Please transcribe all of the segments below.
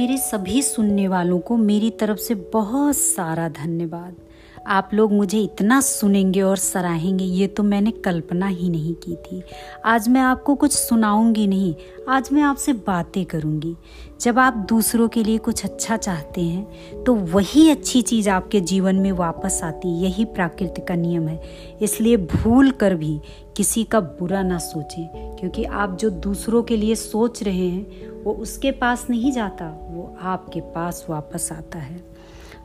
मेरे सभी सुनने वालों को मेरी तरफ़ से बहुत सारा धन्यवाद। आप लोग मुझे इतना सुनेंगे और सराहेंगे, ये तो मैंने कल्पना ही नहीं की थी। आज मैं आपको कुछ सुनाऊँगी नहीं, आज मैं आपसे बातें करूँगी। जब आप दूसरों के लिए कुछ अच्छा चाहते हैं तो वही अच्छी चीज़ आपके जीवन में वापस आती यही प्राकृतिक का नियम है। इसलिए भूल कर भी किसी का बुरा ना सोचें, क्योंकि आप जो दूसरों के लिए सोच रहे हैं, वो उसके पास नहीं जाता, वो आपके पास वापस आता है।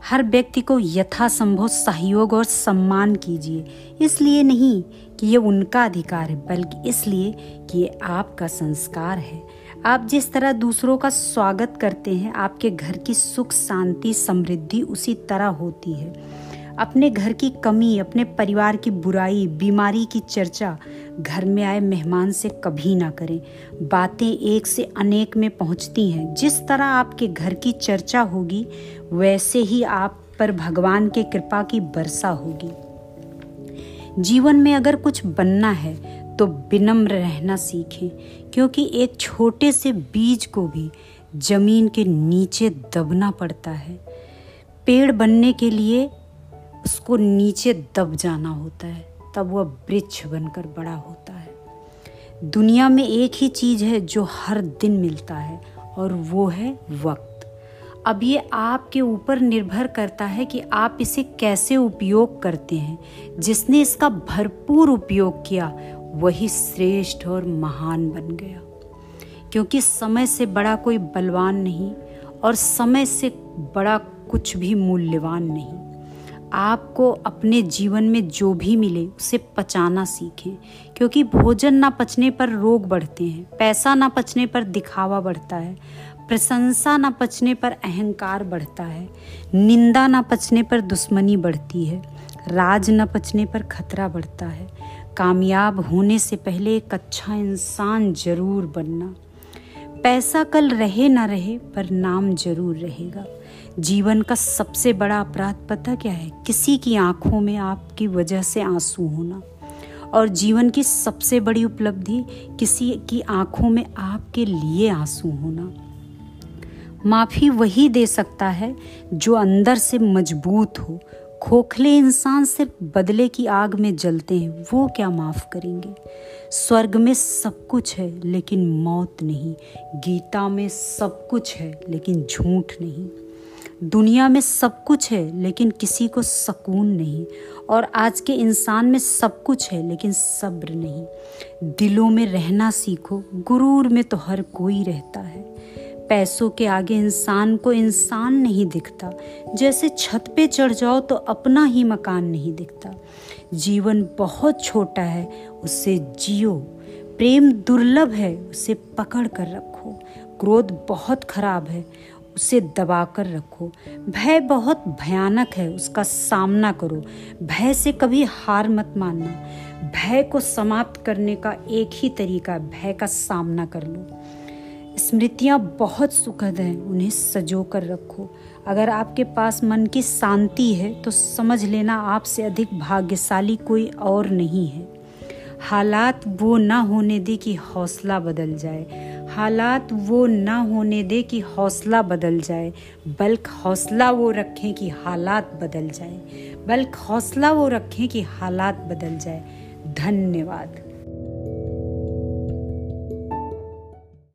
हर व्यक्ति को यथासंभव सहयोग और सम्मान कीजिए। इसलिए नहीं कि ये उनका अधिकार है, बल्कि इसलिए कि ये आपका संस्कार है। आप जिस तरह दूसरों का स्वागत करते हैं, आपके घर की सुख, शांति, समृद्धि उसी तरह होती है। अपने घर की कमी, अपने परिवार की बुराई, बीमारी की चर्चा घर में आए मेहमान से कभी ना करें। बातें एक से अनेक में पहुँचती हैं। जिस तरह आपके घर की चर्चा होगी, वैसे ही आप पर भगवान के कृपा की वर्षा होगी। जीवन में अगर कुछ बनना है तो विनम्र रहना सीखें, क्योंकि एक छोटे से बीज को भी ज़मीन के नीचे दबना पड़ता है। पेड़ बनने के लिए उसको नीचे दब जाना होता है। तब वह वृक्ष बनकर बड़ा होता है। दुनिया में एक ही चीज़ है जो हर दिन मिलता है, और वो है वक्त। अब ये आपके ऊपर निर्भर करता है कि आप इसे कैसे उपयोग करते हैं। जिसने इसका भरपूर उपयोग किया, वही श्रेष्ठ और महान बन गया। क्योंकि समय से बड़ा कोई बलवान नहीं, और समय से बड़ा कुछ भी मूल्यवान नहीं। आपको अपने जीवन में जो भी मिले, उसे पचाना सीखें। क्योंकि भोजन ना पचने पर रोग बढ़ते हैं, पैसा ना पचने पर दिखावा बढ़ता है, प्रशंसा ना पचने पर अहंकार बढ़ता है, निंदा ना पचने पर दुश्मनी बढ़ती है, राज न पचने पर खतरा बढ़ता है। कामयाब होने से पहले एक अच्छा इंसान ज़रूर बनना। पैसा कल रहे ना रहे, पर नाम ज़रूर रहेगा। जीवन का सबसे बड़ा अपराध पता क्या है? किसी की आँखों में आपकी वजह से आँसू होना। और जीवन की सबसे बड़ी उपलब्धि, किसी की आँखों में आपके लिए आँसू होना। माफ़ी वही दे सकता है जो अंदर से मज़बूत हो। खोखले इंसान सिर्फ़ बदले की आग में जलते हैं, वो क्या माफ़ करेंगे? स्वर्ग में सब कुछ है, लेकिन मौत नहीं। गीता में सब कुछ है, लेकिन झूठ नहीं। दुनिया में सब कुछ है, लेकिन किसी को सकून नहीं। और आज के इंसान में सब कुछ है, लेकिन सब्र नहीं। दिलों में रहना सीखो, गुरूर में तो हर कोई रहता है। पैसों के आगे इंसान को इंसान नहीं दिखता। जैसे छत पे चढ़ जाओ तो अपना ही मकान नहीं दिखता। जीवन बहुत छोटा है, उसे जियो। प्रेम दुर्लभ है, उसे पकड़ कर रखो। क्रोध बहुत खराब है उसे दबा कर रखो। भय बहुत भयानक है, उसका सामना करो। भय से कभी हार मत मानना। भय को समाप्त करने का एक ही तरीका भय का सामना कर लो। स्मृतियाँ बहुत सुखद हैं, उन्हें सजो कर रखो। अगर आपके पास मन की शांति है तो समझ लेना आपसे अधिक भाग्यशाली कोई और नहीं है। हालात वो ना होने दे कि हौसला बदल जाए। हालात वो ना होने दे कि हौसला बदल जाए, बल्कि हौसला वो रखें कि हालात बदल जाए, बल्कि हौसला वो रखें कि हालात बदल जाए। धन्यवाद।